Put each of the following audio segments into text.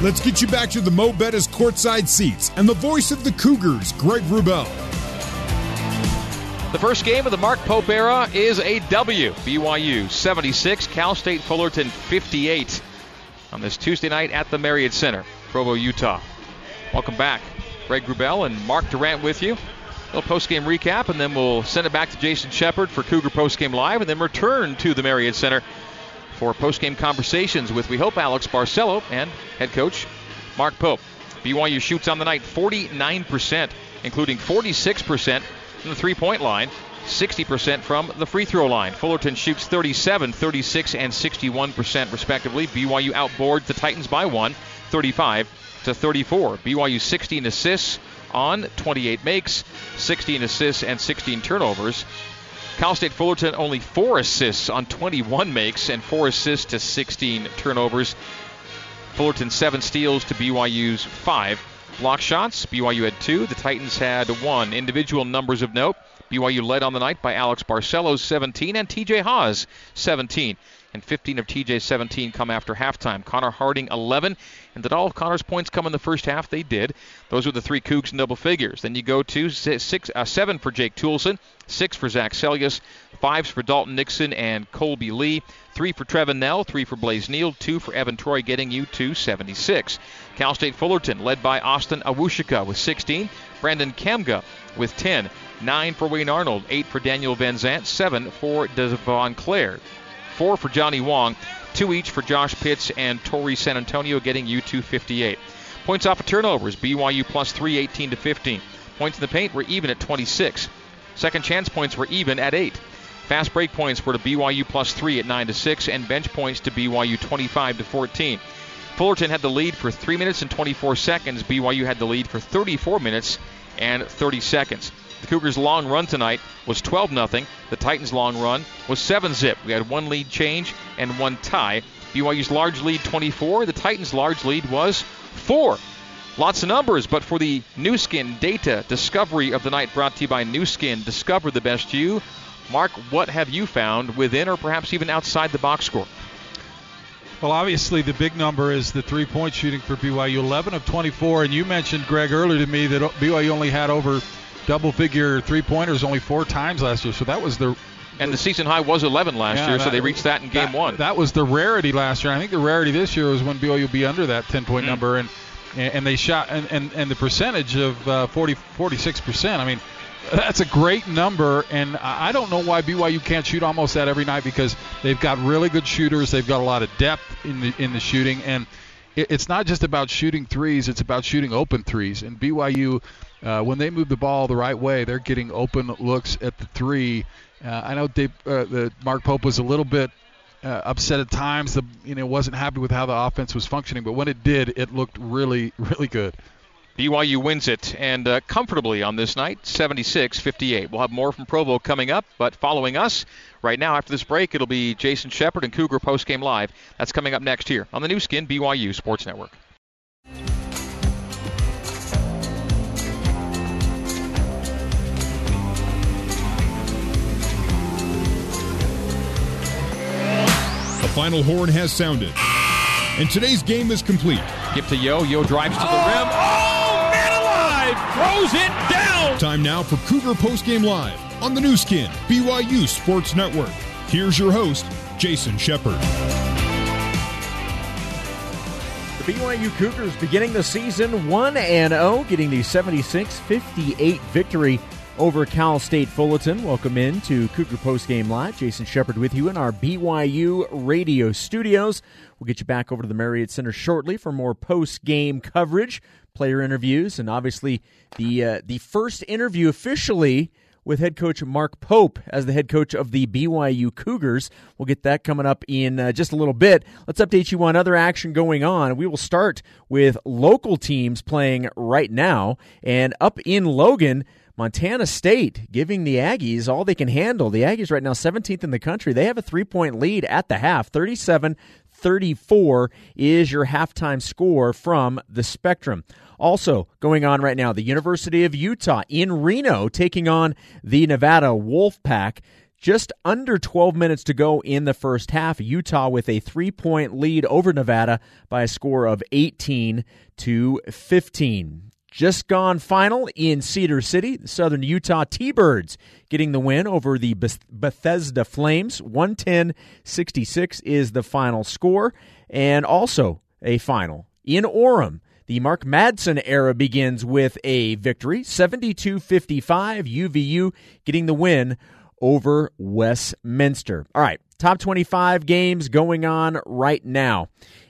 Let's get you back to the Mo' Bettahs courtside seats and the voice of the Cougars, Greg Wrubell. The first game of the Mark Pope era is a W. BYU 76, Cal State Fullerton 58 on this Tuesday night at the Marriott Center, Provo, Utah. Welcome back. Greg Wrubell and Mark Durrant with you. A little post-game recap, and then we'll send it back to Jason Shepard for Cougar Post-Game Live, and then return to the Marriott Center for post-game conversations with, we hope, Alex Barcelo and head coach Mark Pope. BYU shoots on the night 49%, including 46% from the three-point line, 60% from the free throw line. Fullerton shoots 37, 36, and 61% respectively. BYU outboards the Titans by one, 35 to 34. BYU 16 assists on 28 makes, 16 assists and 16 turnovers. Cal State Fullerton only four assists on 21 makes and four assists to 16 turnovers. Fullerton seven steals to BYU's five. Block shots, BYU had two. The Titans had one. Individual numbers of note. BYU led on the night by Alex Barcelos 17 and TJ Haws 17 and 15 of TJ's 17 come after halftime. Connor Harding 11, and did all of Connor's points come in the first half? They did. Those were the three Cougs in double figures. Then you go to six, uh, seven for Jake Toolson, six for Zach Seljaas, fives for Dalton Nixon and Kolby Lee, three for Trevin Knell, three for Blaze Neal, two for Evan Troy, getting you to 76. Cal State Fullerton led by Austen Awosika with 16, Brandon Kamga with 10, 9 for Wayne Arnold, 8 for Daniel Van Zant, 7 for Davon Clare four for Johnny Wong, two each for Josh Pitts and Torrey San Antonio, getting you 258. Points off of turnovers, BYU plus 3, 18 to 15. Points in the paint were even at 26. Second chance points were even at 8. Fast break points were to BYU plus 3 at 9 to 6, and bench points to BYU 25 to 14. Fullerton had the lead for 3 minutes and 24 seconds. BYU had the lead for 34 minutes and 30 seconds. The Cougars' long run tonight was 12 0. The Titans' long run was 7 zip. We had one lead change and one tie. BYU's large lead 24. The Titans' large lead was 4. Lots of numbers, but for the Nu Skin data discovery of the night brought to you by Nu Skin, discover the best you. Mark, what have you found within or perhaps even outside the box score? Well, obviously, the big number is the three point shooting for BYU 11 of 24. And you mentioned, Greg, earlier to me that BYU only had over double figure three pointers only four times last year. So that was the and the season high was 11 last yeah, year, that, so they reached that in game that, one. That was the rarity last year. I think the rarity this year was when BYU be under that 10 point mm. number, and and they shot and, and, and the percentage of uh, 40 46 percent. I mean, that's a great number, and I don't know why BYU can't shoot almost that every night because they've got really good shooters. They've got a lot of depth in the in the shooting, and it's not just about shooting threes; it's about shooting open threes. And BYU uh, when they move the ball the right way, they're getting open looks at the three. Uh, I know uh, the Mark Pope was a little bit uh, upset at times. The you know wasn't happy with how the offense was functioning, but when it did, it looked really really good. BYU wins it and uh, comfortably on this night, 76-58. We'll have more from Provo coming up, but following us right now after this break, it'll be Jason Shepard and Cougar Postgame Live. That's coming up next here on the Nu Skin BYU Sports Network. The final horn has sounded. And today's game is complete. Give to Yo. Yo drives to the rim. Throws it down! Time now for Cougar Postgame Live on the Nu Skin, BYU Sports Network. Here's your host, Jason Shepard. The BYU Cougars beginning the season 1 and 0, getting the 76 58 victory over Cal State Fullerton. Welcome in to Cougar Post Game Live. Jason Shepard with you in our BYU radio studios. We'll get you back over to the Marriott Center shortly for more post game coverage, player interviews, and obviously the uh, the first interview officially with head coach Mark Pope as the head coach of the BYU Cougars. We'll get that coming up in uh, just a little bit. Let's update you on other action going on. We will start with local teams playing right now, and up in Logan. Montana State giving the Aggies all they can handle. The Aggies right now 17th in the country. They have a 3-point lead at the half. 37 34 is your halftime score from the Spectrum. Also, going on right now, the University of Utah in Reno taking on the Nevada Wolfpack. Just under 12 minutes to go in the first half. Utah with a three point lead over Nevada by a score of 18 to 15. Just gone final in Cedar City. The Southern Utah T Birds getting the win over the Bethesda Flames. 110 66 is the final score. And also a final in Orem. The Mark Madsen era begins with a victory 72 55. UVU getting the win over Westminster. All right, top 25 games going on right now.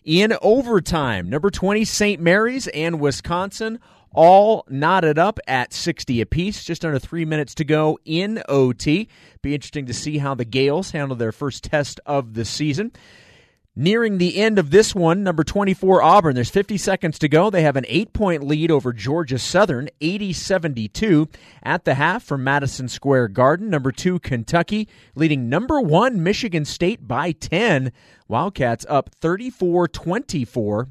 In overtime, number 20, St. Mary's and Wisconsin all knotted up at 60 apiece. Just under three minutes to go in OT. Be interesting to see how the Gaels handle their first test of the season. Nearing the end of this one, number 24 Auburn. There's 50 seconds to go. They have an eight point lead over Georgia Southern, 80 72 at the half from Madison Square Garden. Number two, Kentucky, leading number one, Michigan State by 10. Wildcats up 34 24.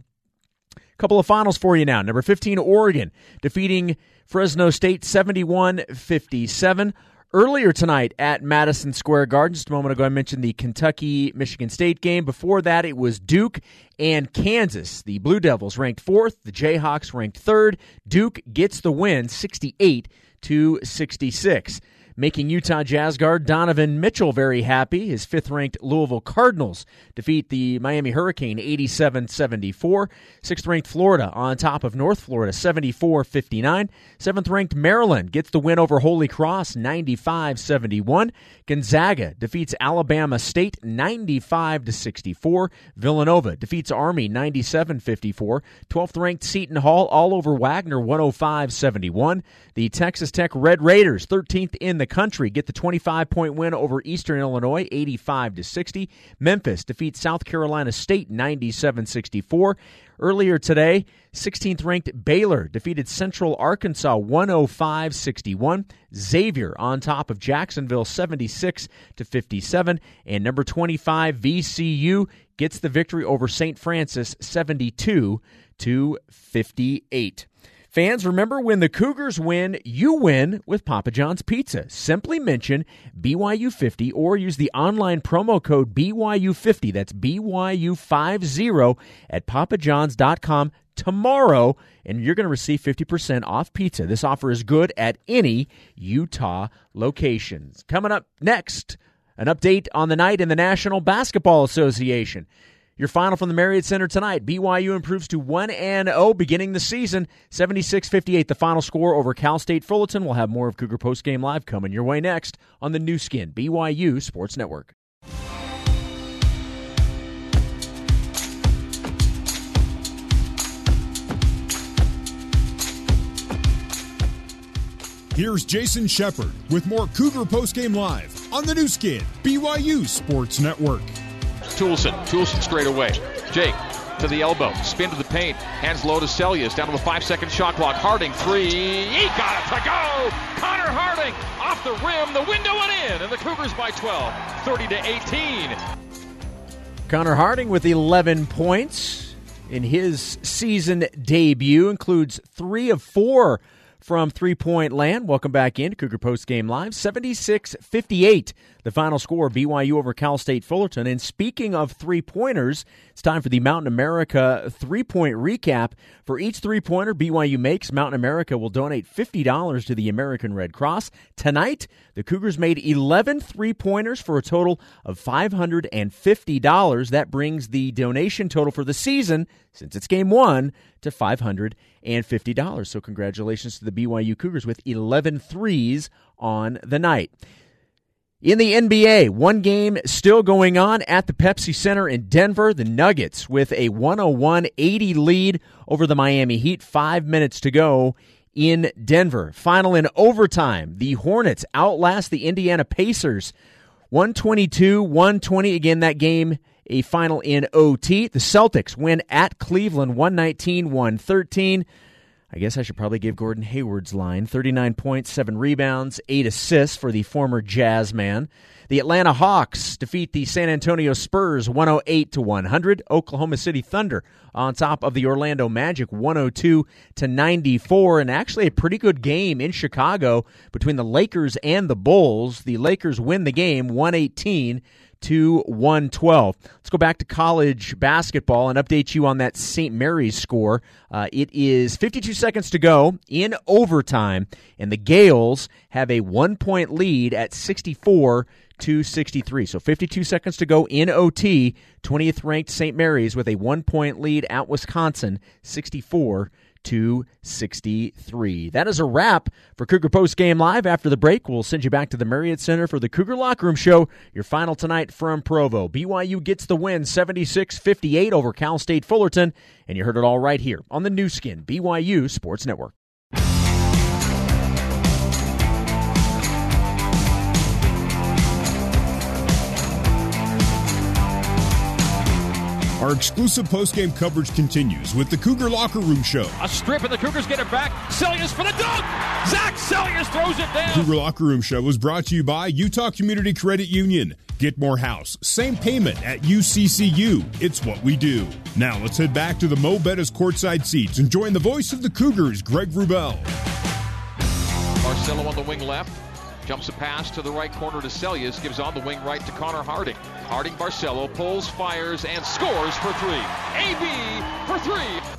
Couple of finals for you now. Number 15, Oregon, defeating Fresno State 71 57. Earlier tonight at Madison Square Garden, just a moment ago, I mentioned the Kentucky Michigan State game. Before that, it was Duke and Kansas. The Blue Devils ranked fourth, the Jayhawks ranked third. Duke gets the win 68 to 66 making Utah Jazz guard Donovan Mitchell very happy. His fifth ranked Louisville Cardinals defeat the Miami Hurricane 87 74. Sixth ranked Florida on top of North Florida 74 59. Seventh ranked Maryland gets the win over Holy Cross 95 71. Gonzaga defeats Alabama State 95 64. Villanova defeats Army 97 54. 12th ranked Seton Hall all over Wagner 105 71. The Texas Tech Red Raiders 13th in the country get the 25 point win over Eastern Illinois 85 to 60. Memphis defeats South Carolina State 97 64. Earlier today, 16th ranked Baylor defeated Central Arkansas 105 61. Xavier on top of Jacksonville 76 to 57. And number 25, VCU gets the victory over St. Francis 72 to 58. Fans, remember when the Cougars win, you win with Papa John's Pizza. Simply mention BYU50 or use the online promo code BYU50. That's BYU50 at papajohns.com tomorrow, and you're going to receive 50% off pizza. This offer is good at any Utah locations. Coming up next, an update on the night in the National Basketball Association. Your final from the Marriott Center tonight. BYU improves to 1 and 0 beginning the season. 76-58 the final score over Cal State Fullerton. We'll have more of Cougar Post Game Live coming your way next on the Nu Skin BYU Sports Network. Here's Jason Shepard with more Cougar Post Game Live on the Nu Skin BYU Sports Network. Toolson. Toolson straight away. Jake to the elbow. Spin to the paint. Hands low to Seljaas. Down to the five second shot clock. Harding three. He got it to go. Connor Harding off the rim. The window went in. And the Cougars by 12. 30 to 18. Connor Harding with 11 points in his season debut. Includes three of four from three point land. Welcome back in Cougar Post Game Live. 76 58, the final score BYU over Cal State Fullerton. And speaking of three pointers, it's time for the Mountain America three point recap. For each three pointer BYU makes, Mountain America will donate $50 to the American Red Cross. Tonight, the Cougars made 11 three pointers for a total of $550. That brings the donation total for the season, since it's game one, to $550. So, congratulations to the BYU Cougars with 11 threes on the night. In the NBA, one game still going on at the Pepsi Center in Denver. The Nuggets with a 101 80 lead over the Miami Heat. Five minutes to go in Denver. Final in overtime. The Hornets outlast the Indiana Pacers 122 120. Again, that game a final in OT. The Celtics win at Cleveland 119 113. I guess I should probably give Gordon Hayward's line 39 points, 7 rebounds, 8 assists for the former Jazz man. The Atlanta Hawks defeat the San Antonio Spurs 108 to 100. Oklahoma City Thunder on top of the Orlando Magic 102 to 94 and actually a pretty good game in Chicago between the Lakers and the Bulls. The Lakers win the game 118 to 112. Let's go back to college basketball and update you on that St. Mary's score. Uh, it is 52 seconds to go in overtime, and the Gaels have a one point lead at 64 to 63. So 52 seconds to go in OT. 20th ranked St. Mary's with a one point lead at Wisconsin, 64 to 63. That is a wrap for Cougar Post Game Live. After the break, we'll send you back to the Marriott Center for the Cougar Locker Room Show. Your final tonight from Provo. BYU gets the win 76 58 over Cal State Fullerton. And you heard it all right here on the Nu Skin, BYU Sports Network. Our exclusive post-game coverage continues with the Cougar Locker Room Show. A strip and the Cougars get it back. Seljaas for the dunk. Zach Seljaas throws it down. Cougar Locker Room Show was brought to you by Utah Community Credit Union. Get more house, same payment at UCCU. It's what we do. Now let's head back to the Mo Betta's courtside seats and join the voice of the Cougars, Greg Rubel. Barcelo on the wing left. Jumps a pass to the right corner to Seljaas, Gives on the wing right to Connor Harding. Harding Barcelo pulls, fires, and scores for three. AB for three.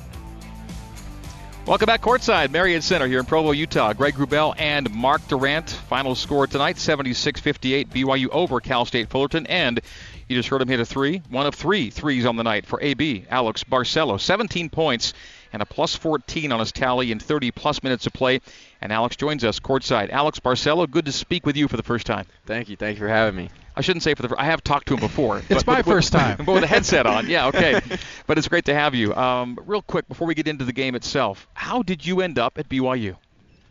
Welcome back courtside, Marriott Center here in Provo, Utah. Greg Wrubell and Mark Durant. Final score tonight, 76-58. BYU over Cal State Fullerton. And you just heard him hit a three. One of three threes on the night for AB, Alex Barcelo. 17 points and a plus 14 on his tally in 30 plus minutes of play. And Alex joins us courtside. Alex Barcelo, good to speak with you for the first time. Thank you. Thank you for having me. I shouldn't say for the. I have talked to him before. it's but, my but, first but, time. But with a headset on, yeah, okay. but it's great to have you. Um, real quick before we get into the game itself, how did you end up at BYU?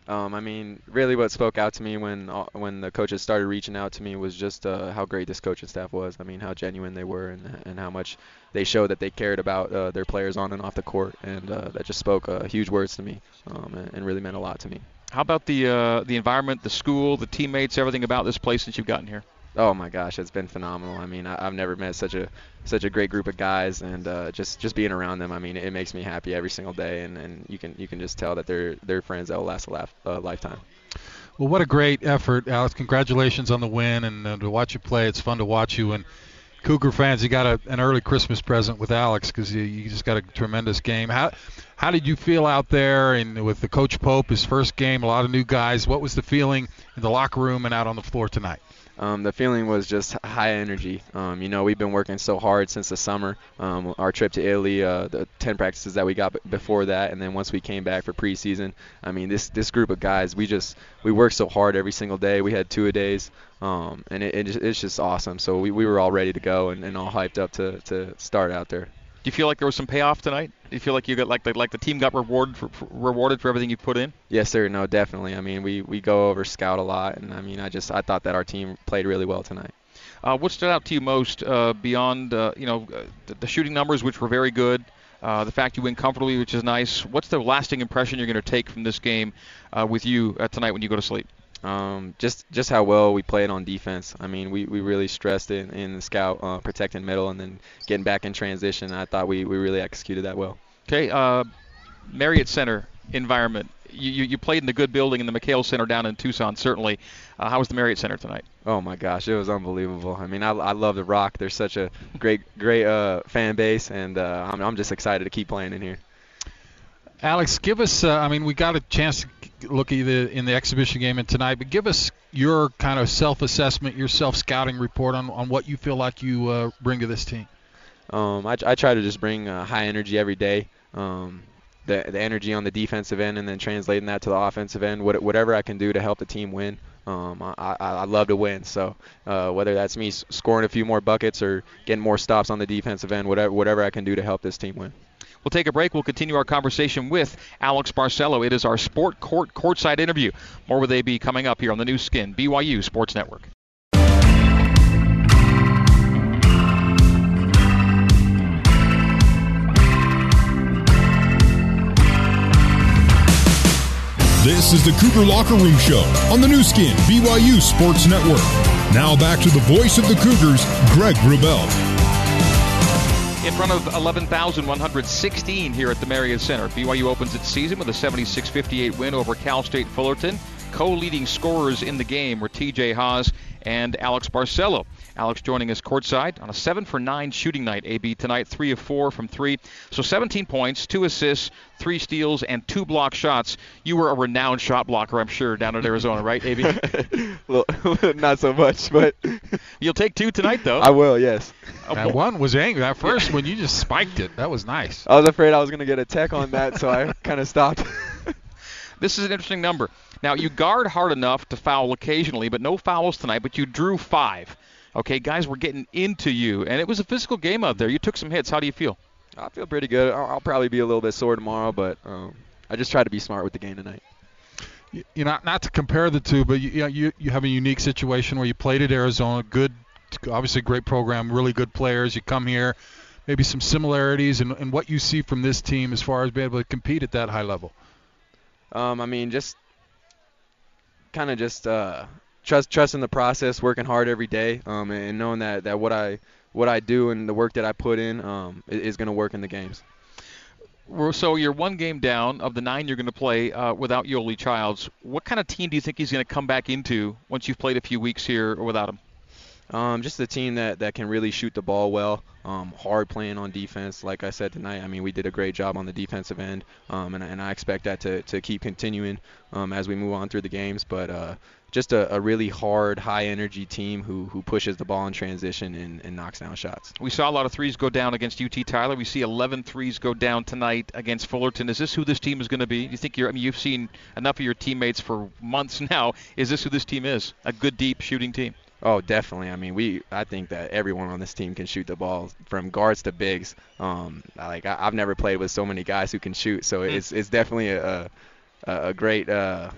Um, I mean, really, what spoke out to me when uh, when the coaches started reaching out to me was just uh, how great this coaching staff was. I mean, how genuine they were, and and how much they showed that they cared about uh, their players on and off the court, and uh, that just spoke uh, huge words to me, um, and, and really meant a lot to me. How about the uh, the environment, the school, the teammates, everything about this place since you've gotten here? Oh my gosh, it's been phenomenal. I mean, I, have never met such a such a great group of guys, and uh, just just being around them. I mean, it makes me happy every single day, and, and you can you can just tell that they're they're friends that will last a uh, lifetime. Well, what a great effort, Alex! Congratulations on the win, and uh, to watch you play, it's fun to watch you. And Cougar fans, you got a, an early Christmas present with Alex because you, you just got a tremendous game. How how did you feel out there and with the Coach Pope, his first game, a lot of new guys? What was the feeling in the locker room and out on the floor tonight? Um, the feeling was just high energy. Um, you know, we've been working so hard since the summer. Um, our trip to Italy, uh, the 10 practices that we got b- before that, and then once we came back for preseason. I mean, this this group of guys, we just we work so hard every single day. We had two a days, um, and it, it just, it's just awesome. So we, we were all ready to go and, and all hyped up to, to start out there. Do you feel like there was some payoff tonight? Do you feel like you got like the, like the team got rewarded for, for, rewarded for everything you put in? Yes, sir. No, definitely. I mean, we, we go over scout a lot, and I mean, I just I thought that our team played really well tonight. Uh, what stood out to you most uh, beyond uh, you know the, the, shooting numbers, which were very good, uh, the fact you win comfortably, which is nice. What's the lasting impression you're going to take from this game uh, with you uh, tonight when you go to sleep? Um, just just how well we played on defense. I mean, we, we really stressed it in the scout, uh, protecting middle, and then getting back in transition. I thought we, we really executed that well. Okay, uh, Marriott Center environment. You, you, you played in the good building in the McKale Center down in Tucson, certainly. Uh, how was the Marriott Center tonight? Oh my gosh, it was unbelievable. I mean, I, I love the Rock. They're such a great great uh, fan base, and uh, I'm, I'm just excited to keep playing in here. Alex, give us. Uh, I mean, we got a chance to look either in the exhibition game and tonight, but give us your kind of self-assessment, your self-scouting report on, on what you feel like you uh, bring to this team. Um, I, I try to just bring uh, high energy every day. Um, the the energy on the defensive end, and then translating that to the offensive end. What, whatever I can do to help the team win. Um, I, I, I love to win, so uh, whether that's me scoring a few more buckets or getting more stops on the defensive end, whatever whatever I can do to help this team win. We'll take a break. We'll continue our conversation with Alex Barcelo. It is our Sport Court courtside interview. More with AB coming up here on the Nu Skin, BYU Sports Network. This is the Cougar Locker Room Show on the Nu Skin, BYU Sports Network. Now back to the voice of the Cougars, Greg Wrubell. In front of 11,116 here at the Marriott Center, BYU opens its season with a 76-58 win over Cal State Fullerton. Co-leading scorers in the game were T.J. Haws and Alex Barcelo. Alex joining us courtside on a 7 for 9 shooting night. AB tonight, 3 of 4 from 3. So 17 points, 2 assists, 3 steals, and 2 block shots. You were a renowned shot blocker, I'm sure, down at Arizona, right, AB? well, not so much, but. You'll take two tonight, though. I will, yes. Uh, that one was angry. That first one, you just spiked it. That was nice. I was afraid I was going to get a tech on that, so I kind of stopped. This is an interesting number. Now, you guard hard enough to foul occasionally, but no fouls tonight, but you drew five. Okay, guys were getting into you, and it was a physical game out there. You took some hits. How do you feel? I feel pretty good. I'll, I'll probably be a little bit sore tomorrow, but um, I just try to be smart with the game tonight. You, you know, not to compare the two, but you, you, know, you you have a unique situation where you played at Arizona, good, obviously great program, really good players. You come here, maybe some similarities, and, and what you see from this team as far as being able to compete at that high level. Um, I mean, just kind of just uh, trust trusting the process, working hard every day, um, and knowing that, that what I what I do and the work that I put in um, is, going to work in the games. So you're one game down of the nine you're going to play uh, without Yoeli Childs. What kind of team do you think he's going to come back into once you've played a few weeks here without him? Um, just a team that, that can really shoot the ball well, um, hard playing on defense. Like I said tonight, I mean, we did a great job on the defensive end, um, and, and I expect that to, to keep continuing um, as we move on through the games. But uh, just a, a, really hard, high energy team who, who pushes the ball in transition and, and, knocks down shots. We saw a lot of threes go down against UT Tyler. We see 11 threes go down tonight against Fullerton. Is this who this team is going to be? You think you're? I mean, you've seen enough of your teammates for months now. Is this who this team is? A good, deep shooting team. Oh, definitely. I mean, we. I think that everyone on this team can shoot the ball, from guards to bigs. Um, like I, have never played with so many guys who can shoot, so mm. it's it's definitely a a, a great uh,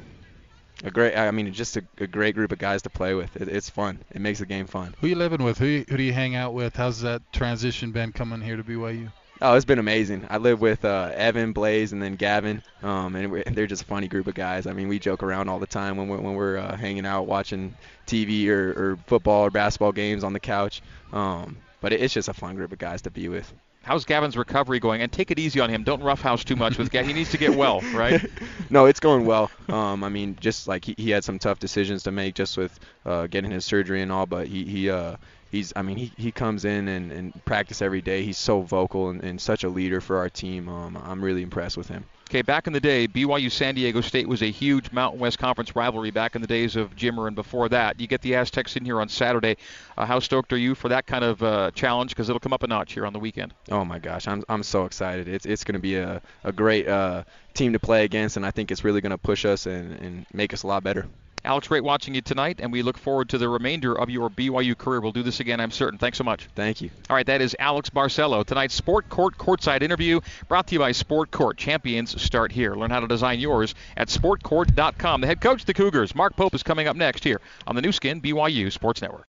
a great. I mean, just a, a, great group of guys to play with. It, it's fun. It makes the game fun. Who you living with? Who who do you hang out with? How's that transition been coming here to BYU? Oh, it's been amazing. I live with uh, Evan, Blaze, and then Gavin, um, and they're just a funny group of guys. I mean, we joke around all the time when we're, when we're uh, hanging out watching TV or, or, football or basketball games on the couch. Um, but it's just a fun group of guys to be with. How's Gavin's recovery going? And take it easy on him. Don't roughhouse too much with Gavin. He needs to get well, right? no, it's going well. Um, I mean, just like he, he had some tough decisions to make just with uh, getting his surgery and all, but he he uh, he's I mean he, he comes in and, and practice every day. He's so vocal and, and such a leader for our team. Um, I'm really impressed with him. Okay, back in the day, BYU San Diego State was a huge Mountain West Conference rivalry back in the days of Jimmer and before that. You get the Aztecs in here on Saturday. Uh, how stoked are you for that kind of uh, challenge? Because it'll come up a notch here on the weekend. Oh my gosh, I'm I'm so excited. It's it's going to be a a great uh, team to play against, and I think it's really going to push us and, and make us a lot better. Alex, great watching you tonight, and we look forward to the remainder of your BYU career. We'll do this again, I'm certain. Thanks so much. Thank you. All right, that is Alex Barcelo. Tonight's Sport Court Courtside interview brought to you by Sport Court. Champions start here. Learn how to design yours at sportcourt.com. The head coach of the Cougars, Mark Pope, is coming up next here on the Nu Skin BYU Sports Network.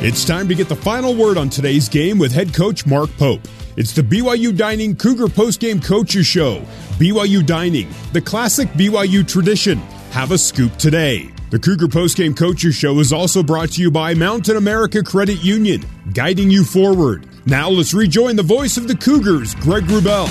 It's time to get the final word on today's game with head coach Mark Pope. It's the BYU Dining Cougar Postgame Coaches Show. BYU Dining, the classic BYU tradition. Have a scoop today. The Cougar Postgame Coaches Show is also brought to you by Mountain America Credit Union, guiding you forward. Now let's rejoin the voice of the Cougars, Greg Wrubell.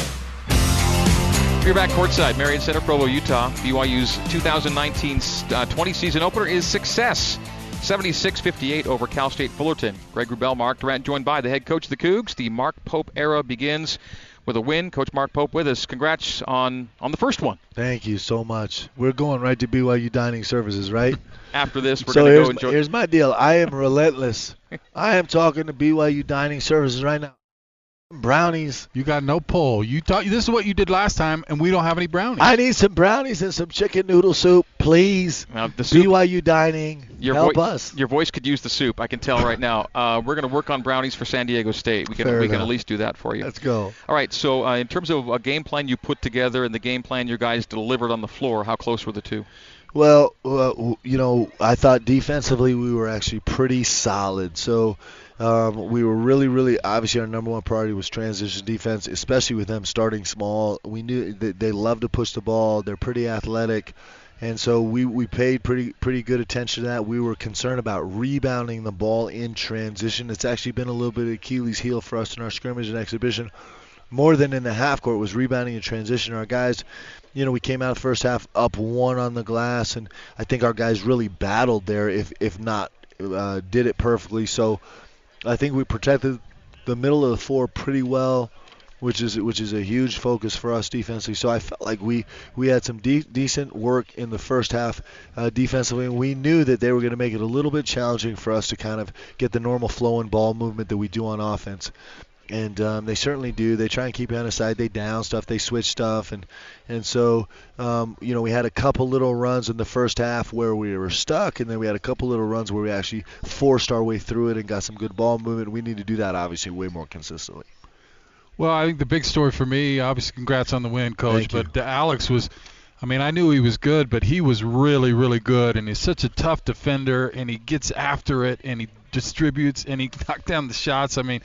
We're back courtside, Marriott Center, Provo, Utah. BYU's 2019 uh, 20 season opener is success. 76-58 over Cal State Fullerton. Greg Wrubell, Mark Durrant, joined by the head coach of the Cougs. The Mark Pope era begins with a win. Coach Mark Pope with us. Congrats on on the first one. Thank you so much. We're going right to BYU Dining Services, right? After this, we're so going to go enjoy. Here's my deal. I am relentless. I am talking to BYU Dining Services right now brownies. You got no pull. You thought this is what you did last time, and we don't have any brownies. I need some brownies and some chicken noodle soup, please. Now, the soup, BYU dining, your help vo- us. Your voice could use the soup. I can tell right now. Uh, we're going to work on brownies for San Diego State. We can Fair we enough. can at least do that for you. Let's go. All right. So uh, in terms of a game plan you put together and the game plan your guys delivered on the floor, how close were the two? Well, uh, you know, I thought defensively we were actually pretty solid. So um, we were really, really obviously our number one priority was transition defense, especially with them starting small. We knew that they love to push the ball. They're pretty athletic, and so we, we paid pretty pretty good attention to that. We were concerned about rebounding the ball in transition. It's actually been a little bit of Achilles' heel for us in our scrimmage and exhibition more than in the half court was rebounding and transition. Our guys, you know, we came out first half up one on the glass, and I think our guys really battled there, if if not uh, did it perfectly. So I think we protected the middle of the floor pretty well. Which is which is a huge focus for us defensively. So I felt like we we had some de- decent work in the first half uh, defensively, and we knew that they were going to make it a little bit challenging for us to kind of get the normal flow and ball movement that we do on offense and um, they certainly do. They try and keep you on the side. They down stuff. They switch stuff, and and so um, you know we had a couple little runs in the first half where we were stuck, and then we had a couple little runs where we actually forced our way through it and got some good ball movement. We need to do that obviously way more consistently. Well, I think the big story for me, obviously, congrats on the win, coach. But Alex was. I mean, I knew he was good, but he was really, really good, and he's such a tough defender, and he gets after it, and he distributes, and he knocked down the shots. I mean,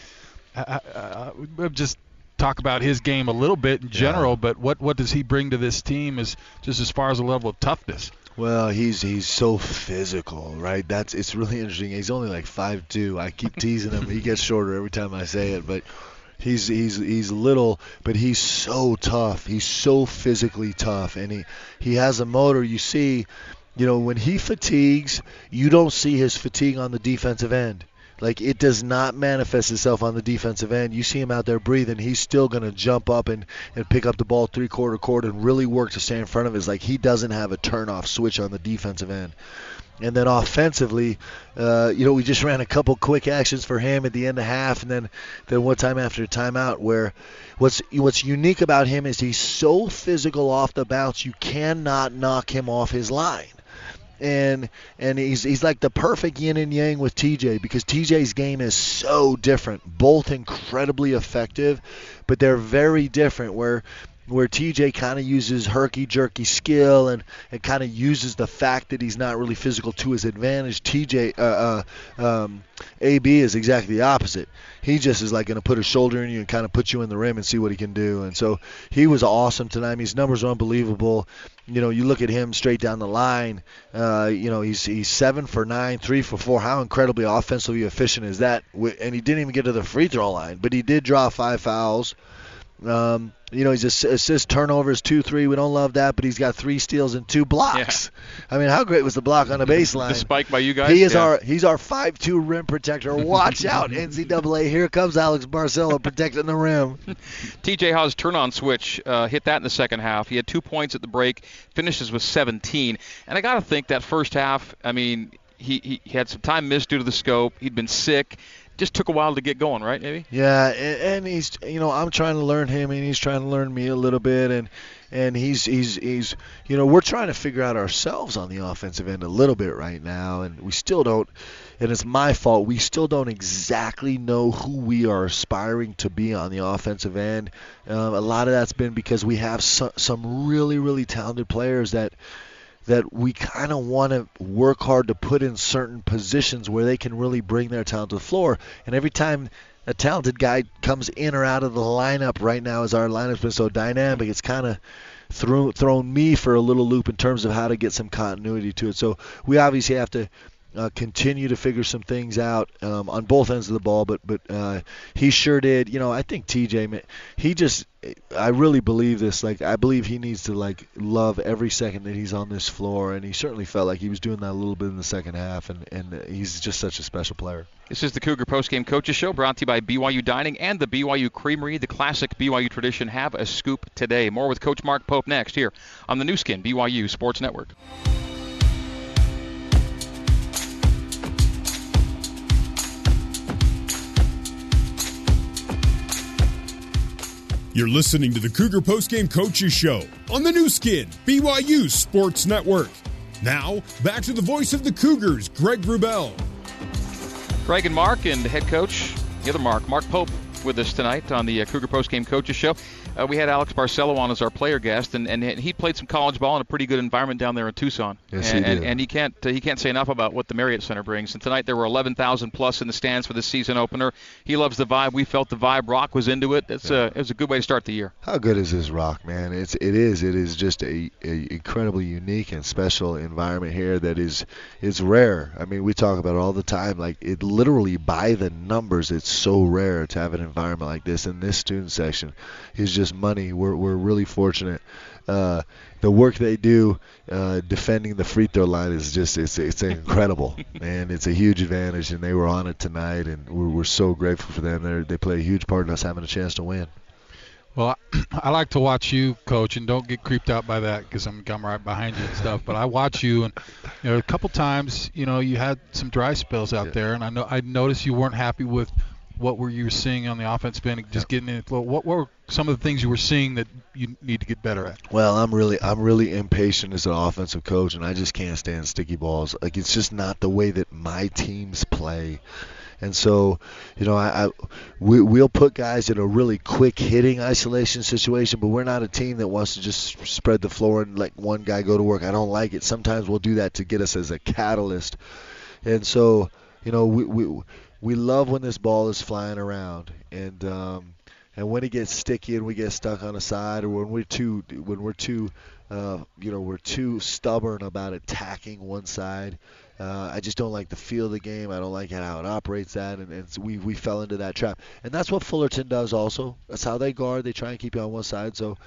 uh, just talk about his game a little bit in general, yeah. but what what does he bring to this team is just as far as a level of toughness? Well, he's he's so physical, right? That's it's really interesting. He's only like five two. I keep teasing him. he gets shorter every time I say it, but he's he's he's little, but he's so tough. He's so physically tough, and he he has a motor. You see, you know, when he fatigues, you don't see his fatigue on the defensive end. Like it does not manifest itself on the defensive end. You see him out there breathing, he's still going to jump up and, and pick up the ball three quarter court and really work to stay in front of. It's like he doesn't have a turn off switch on the defensive end. And then offensively, uh, you know, we just ran a couple quick actions for him at the end of half, and then then one time after timeout where what's what's unique about him is he's so physical off the bounce, you cannot knock him off his line and and he's he's like the perfect yin and yang with TJ because TJ's game is so different, both incredibly effective, but they're very different. Where where TJ kind of uses herky jerky skill and, and kind of uses the fact that he's not really physical to his advantage. TJ, uh, uh, um, AB is exactly the opposite. He just is like going to put a shoulder in you and kind of put you in the rim and see what he can do. And so he was awesome tonight. His numbers are unbelievable. You know, you look at him straight down the line. Uh, you know, he's he's seven for nine, three for four. How incredibly offensively efficient is that? And he didn't even get to the free throw line, but he did draw five fouls. Um, you know, he's assist turnovers two three. We don't love that, but he's got three steals and two blocks. Yeah. I mean, how great was the block on the baseline? the spike by you guys. He is yeah. our he's our five two rim protector. Watch out, NCAA! Here comes Alex Barcelo protecting the rim. TJ Haws turn on switch uh, hit that in the second half. He had two points at the break, finishes with 17, and I got to think that first half. I mean, he, he had some time missed due to the scope. He'd been sick just took a while to get going, right? Maybe. Yeah, and, and he's you know I'm trying to learn him, and he's trying to learn me a little bit, and and he's he's he's you know we're trying to figure out ourselves on the offensive end a little bit right now, and we still don't. And it's my fault. We still don't exactly know who we are aspiring to be on the offensive end. Um, a lot of that's been because we have some, some really, really talented players that that we kind of want to work hard to put in certain positions where they can really bring their talent to the floor. And every time a talented guy comes in or out of the lineup right now, as our lineup's been so dynamic, it's kind of thrown thrown me for a little loop in terms of how to get some continuity to it. So we obviously have to uh, continue to figure some things out um, on both ends of the ball. But but uh, he sure did. You know, I think TJ, he just, I really believe this. Like I believe he needs to like love every second that he's on this floor, and he certainly felt like he was doing that a little bit in the second half. And and he's just such a special player. This is the Cougar Postgame Coaches Show brought to you by BYU Dining and the BYU Creamery, the classic BYU tradition. Have a scoop today. More with Coach Mark Pope next here on the Nu Skin BYU Sports Network. You're listening to the Cougar Postgame Coaches Show on the Nu Skin, BYU Sports Network. Now, back to the voice of the Cougars, Greg Wrubell. Greg and Mark, and head coach, the other Mark, Mark Pope, with us tonight on the uh, Cougar Post Game Coaches Show. Uh, we had Alex Barcelo on as our player guest, and, and he played some college ball in a pretty good environment down there in Tucson. Yes, and, he did. And, and he can't uh, he can't say enough about what the Marriott Center brings. And tonight there were 11,000 plus in the stands for the season opener. He loves the vibe. We felt the vibe. Rock was into it. It's a it was a good way to start the year. How good is this rock, man? It's it is it is just a, a incredibly unique and special environment here that is is rare. I mean, we talk about it all the time. Like it literally by the numbers, it's so rare to have an environment like this. And this student section is just money. We're we're really fortunate. Uh, the work they do uh, defending the free throw line is just it's it's incredible, and it's a huge advantage. And they were on it tonight, and we're, we're so grateful for them. They they play a huge part in us having a chance to win. Well, I, I like to watch you, coach, and don't get creeped out by that because I'm I'm right behind you and stuff. But I watch you, and you know, a couple times, you know, you had some dry spells out Yeah. there, and I know I noticed you weren't happy with what were you seeing on the offense end, just getting in. What, what were some of the things you were seeing that you need to get better at? Well, I'm really I'm really impatient as an offensive coach, and I just can't stand sticky balls. Like it's just not the way that my teams play. And so, you know, I, I we, we'll put guys in a really quick hitting isolation situation, but we're not a team that wants to just spread the floor and let one guy go to work. I don't like it. Sometimes we'll do that to get us as a catalyst. And so, you know, we we we love when this ball is flying around, and um, and when it gets sticky and we get stuck on a side, or when we're too when we're too uh, you know we're too stubborn about attacking one side. Uh, I just don't like the feel of the game. I don't like how it operates that, and, and we we fell into that trap. And that's what Fullerton does also. That's how they guard. They try and keep you on one side. So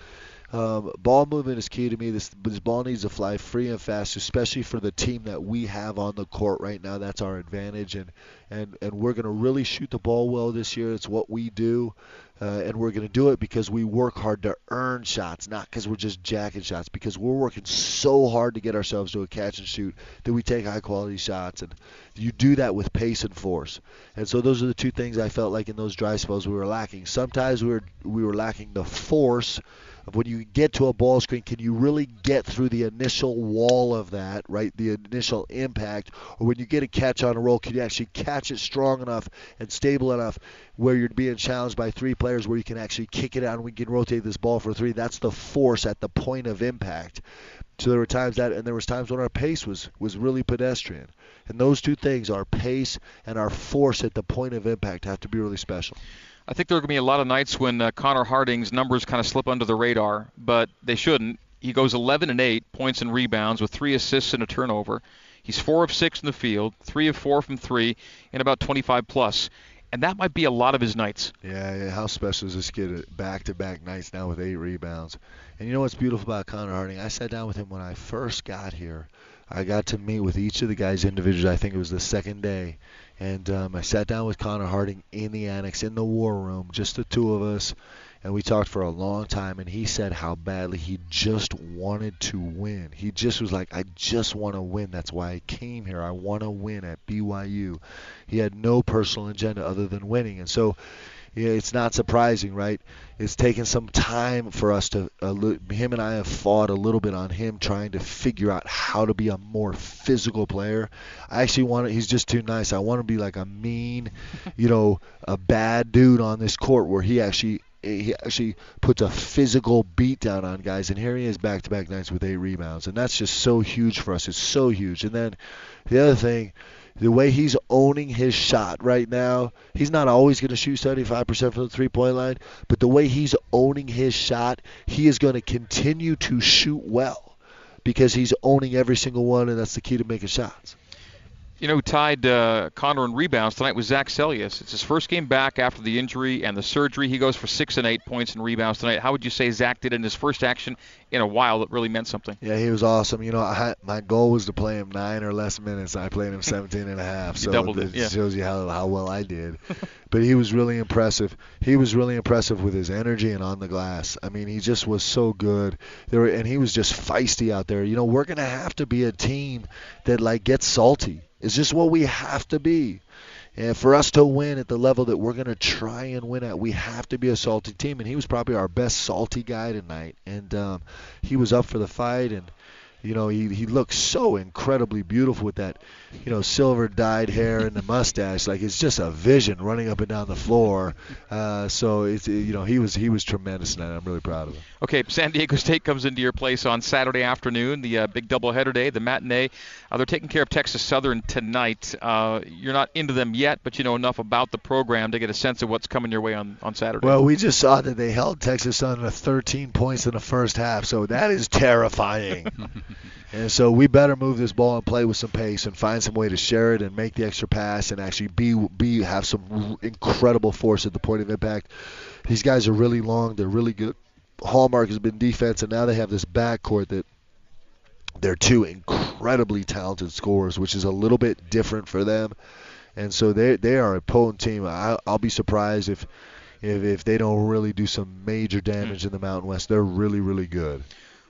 um, ball movement is key to me. This this ball needs to fly free and fast, especially for the team that we have on the court right now. That's our advantage, and and and we're going to really shoot the ball well this year. It's what we do, uh, and we're going to do it because we work hard to earn shots, not because we're just jacking shots. Because we're working so hard to get ourselves to a catch and shoot that we take high quality shots, and you do that with pace and force. And so those are the two things I felt like in those dry spells we were lacking. Sometimes we were we were lacking the force of when you get to a ball screen, can you really get through the initial wall of that, right? The initial impact, or when you get a catch on a roll, can you actually catch it strong enough and stable enough where you're being challenged by three players where you can actually kick it out and we can rotate this ball for three? That's the force at the point of impact. So there were times that, and there was times when our pace was was really pedestrian. And those two things, our pace and our force at the point of impact, have to be really special. I think there are going to be a lot of nights when uh, Connor Harding's numbers kind of slip under the radar, but they shouldn't. He goes 11 and 8 points and rebounds with three assists and a turnover. He's four of six in the field, three of four from three, and about 25 plus. And that might be a lot of his nights. Yeah, yeah, how special is this kid? Back-to-back nights now with eight rebounds. And you know what's beautiful about Connor Harding? I sat down with him when I first got here. I got to meet with each of the guys individually. I think it was the second day, and um, I sat down with Connor Harding in the annex in the war room, just the two of us, and we talked for a long time. And he said how badly he just wanted to win. He just was like, I just want to win. That's why I came here. I want to win at BYU. He had no personal agenda other than winning, and so it's not surprising, right? It's taken some time for us to, uh, him and I have fought a little bit on him trying to figure out how to be a more physical player. I actually want to, he's just too nice. I want to be like a mean, you know, a bad dude on this court where he actually, he actually puts a physical beat down on guys. And here he is back to back nights with eight rebounds. And that's just so huge for us. It's so huge. And then the other thing, the way he's owning his shot right now, he's not always going to shoot 75% from the three point line, but the way he's owning his shot, he is going to continue to shoot well because he's owning every single one, and that's the key to making shots. You know, who tied uh, Connor in rebounds tonight was Zach Seljaas. It's his first game back after the injury and the surgery. He goes for six and eight points and rebounds tonight. How would you say Zach did in his first action in a while that really meant something? Yeah, he was awesome. You know, I, my goal was to play him nine or less minutes. I played him 17 and a half. So doubled it, yeah. shows you how, how well I did. but he was really impressive. He was really impressive with his energy and on the glass. I mean, he just was so good. There were, and he was just feisty out there. You know, we're gonna have to be a team that like gets salty. It's just what we have to be. And for us to win at the level that we're going to try and win at, we have to be a salty team. And he was probably our best salty guy tonight. And um, he was up for the fight. And you know, he he looks so incredibly beautiful with that, you know, silver dyed hair and the mustache. Like it's just a vision running up and down the floor. Uh, so it's you know he was he was tremendous tonight. I'm really proud of him. Okay, San Diego State comes into your place on Saturday afternoon, the uh, big doubleheader day, the matinee. Uh, they're taking care of Texas Southern tonight. Uh, you're not into them yet, but you know enough about the program to get a sense of what's coming your way on, on Saturday. Well, we just saw that they held Texas Southern to 13 points in the first half, so that is terrifying. and so we better move this ball and play with some pace and find some way to share it and make the extra pass and actually be be have some incredible force at the point of impact. These guys are really long. They're really good. Hallmark has been defense, and now they have this backcourt that they're two incredibly talented scorers, which is a little bit different for them. And so they they are a potent team. I, I'll be surprised if if, if they don't really do some major damage mm. in the Mountain West. They're really really good.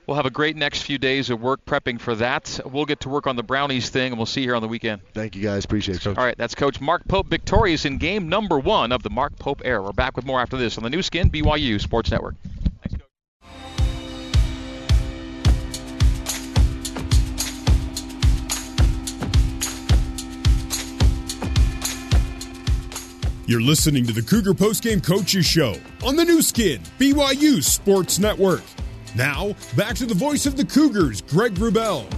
We'll have a great next few days of work prepping for that. We'll get to work on the Brownies thing, and we'll see you here on the weekend. Thank you, guys. Appreciate it, Coach. All right, that's Coach Mark Pope victorious in game number one of the Mark Pope era. We're back with more after this on the Nu Skin BYU Sports Network. You're listening to the Cougar Postgame Coaches Show on the Nu Skin, BYU Sports Network. Now, back to the voice of the Cougars, Greg Wrubell.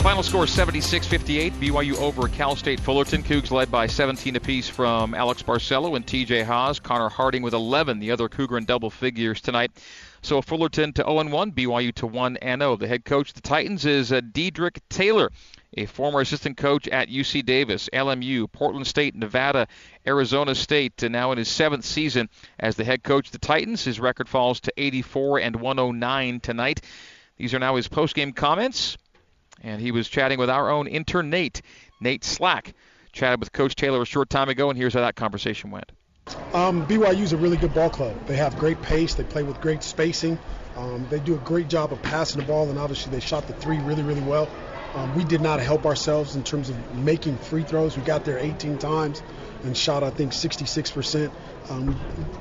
Final score 76 58. BYU over Cal State Fullerton. Cougs led by 17 apiece from Alex Barcelo and TJ Haws. Connor Harding with 11, the other Cougar in double figures tonight. So Fullerton to 0 1, BYU to 1 0. The head coach of the Titans is uh, Dedrique Taylor a former assistant coach at UC Davis, LMU, Portland State, Nevada, Arizona State, and now in his seventh season as the head coach of the Titans. His record falls to 84 and 109 tonight. These are now his post-game comments, and he was chatting with our own intern Nate, Nate Slack. Chatted with Coach Taylor a short time ago, and here's how that conversation went. Um, BYU is a really good ball club. They have great pace. They play with great spacing. Um, they do a great job of passing the ball, and obviously they shot the three really, really well. Um, we did not help ourselves in terms of making free throws. We got there 18 times and shot, I think, 66%. Um, we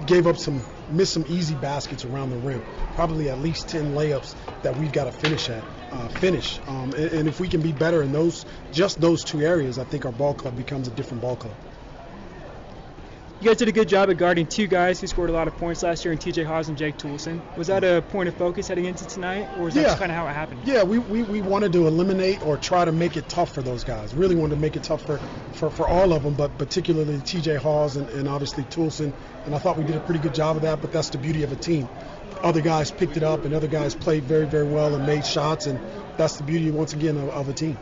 gave up some, missed some easy baskets around the rim. Probably at least 10 layups that we've got to finish at. Uh, finish. Um, and, and if we can be better in those, just those two areas, I think our ball club becomes a different ball club. You guys did a good job at guarding two guys who scored a lot of points last year in TJ Haws and Jake Toolson. Was that a point of focus heading into tonight, or was that just kind of how it happened? Yeah, we, we, we wanted to eliminate or try to make it tough for those guys. Really wanted to make it tough for, for, for all of them, but particularly TJ Haws and, and obviously Toolson. And I thought we did a pretty good job of that, but that's the beauty of a team. Other guys picked it up, and other guys played very, very well and made shots, and that's the beauty, once again, of, of a team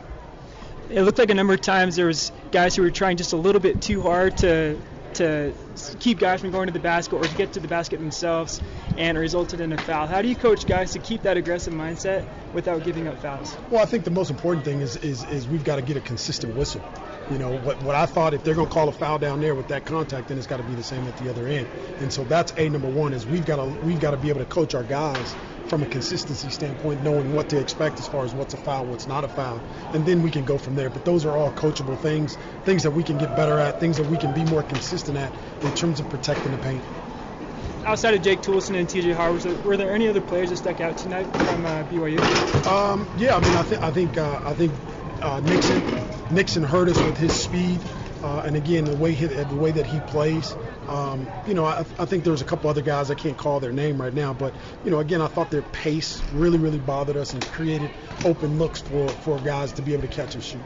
it looked like a number of times there was guys who were trying just a little bit too hard to to keep guys from going to the basket or to get to the basket themselves and resulted in a foul. How do you coach guys to keep that aggressive mindset without giving up fouls? Well, I think the most important thing is is, is we've got to get a consistent whistle. You know, what, what I thought if they're going to call a foul down there with that contact, then it's got to be the same at the other end. And so that's a number one is we've got to we've got to be able to coach our guys from a consistency standpoint, knowing what to expect as far as what's a foul, what's not a foul, and then we can go from there. But those are all coachable things, things that we can get better at, things that we can be more consistent at in terms of protecting the paint. Outside of Jake Toolson and TJ Howard, were there any other players that stuck out tonight from uh, BYU? Um, yeah, I mean, I, th- I think uh, I think uh, Nixon Nixon hurt us with his speed. Uh, and again, the way he, the way that he plays, um, you know, I, I, think there's a couple other guys I can't call their name right now, but you know, again, I thought their pace really, really bothered us and created open looks for for guys to be able to catch and shoot.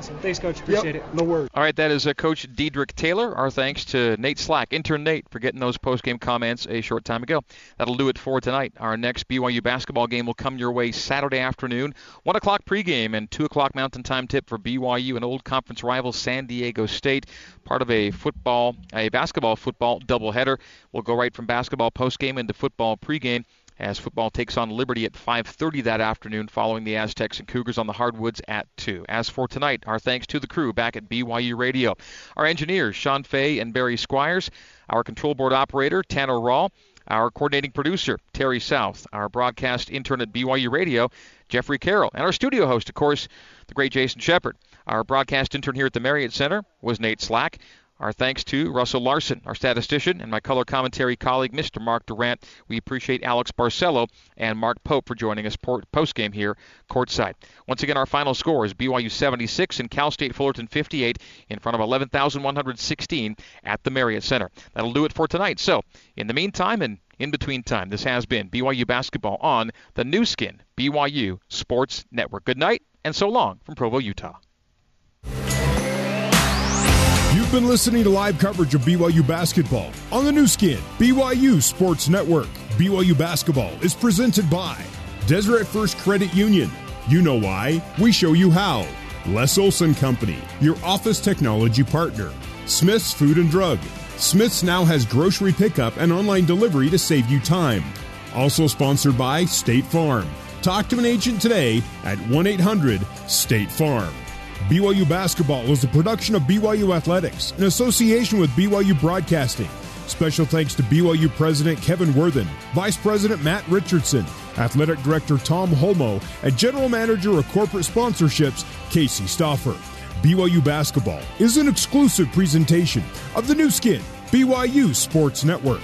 Awesome. Thanks, Coach. Appreciate yep, it. No worries. All right, that is uh, Coach Dedrique Taylor. Our thanks to Nate Slack, intern Nate, for getting those post-game comments a short time ago. That'll do it for tonight. Our next BYU basketball game will come your way Saturday afternoon, 1 o'clock pregame and 2 o'clock Mountain Time tip for BYU and old conference rival San Diego State. Part of a football, a basketball football doubleheader. We'll go right from basketball postgame into football pregame as football takes on Liberty at 5:30 that afternoon following the Aztecs and Cougars on the hardwoods at 2. As for tonight, our thanks to the crew back at BYU Radio. Our engineers, Sean Fay and Barry Squires, our control board operator, Tanner Rawl, our coordinating producer, Terry South, our broadcast intern at BYU Radio, Jeffrey Carroll, and our studio host, of course, the great Jason Shepard. Our broadcast intern here at the Marriott Center was Nate Slack. Our thanks to Russell Larson, our statistician, and my color commentary colleague, Mr. Mark Durrant. We appreciate Alex Barcelo and Mark Pope for joining us post game here courtside. Once again, our final score is BYU 76 and Cal State Fullerton 58 in front of 11,116 at the Marriott Center. That'll do it for tonight. So, in the meantime and in between time, this has been BYU basketball on the Nu Skin BYU Sports Network. Good night and so long from Provo, Utah. You've been listening to live coverage of BYU basketball on the Nu Skin, BYU Sports Network. BYU basketball is presented by Deseret First Credit Union. You know why, we show you how. Les Olson Company, your office technology partner. Smith's Food and Drug. Smith's now has grocery pickup and online delivery to save you time. Also sponsored by State Farm. Talk to an agent today at 1 800 State Farm. BYU Basketball is a production of BYU Athletics in association with BYU Broadcasting. Special thanks to BYU President Kevin Worthen, Vice President Matt Richardson, Athletic Director Tom Holmoe, and General Manager of Corporate Sponsorships Casey Stoffer. BYU Basketball is an exclusive presentation of the Nu Skin, BYU Sports Network.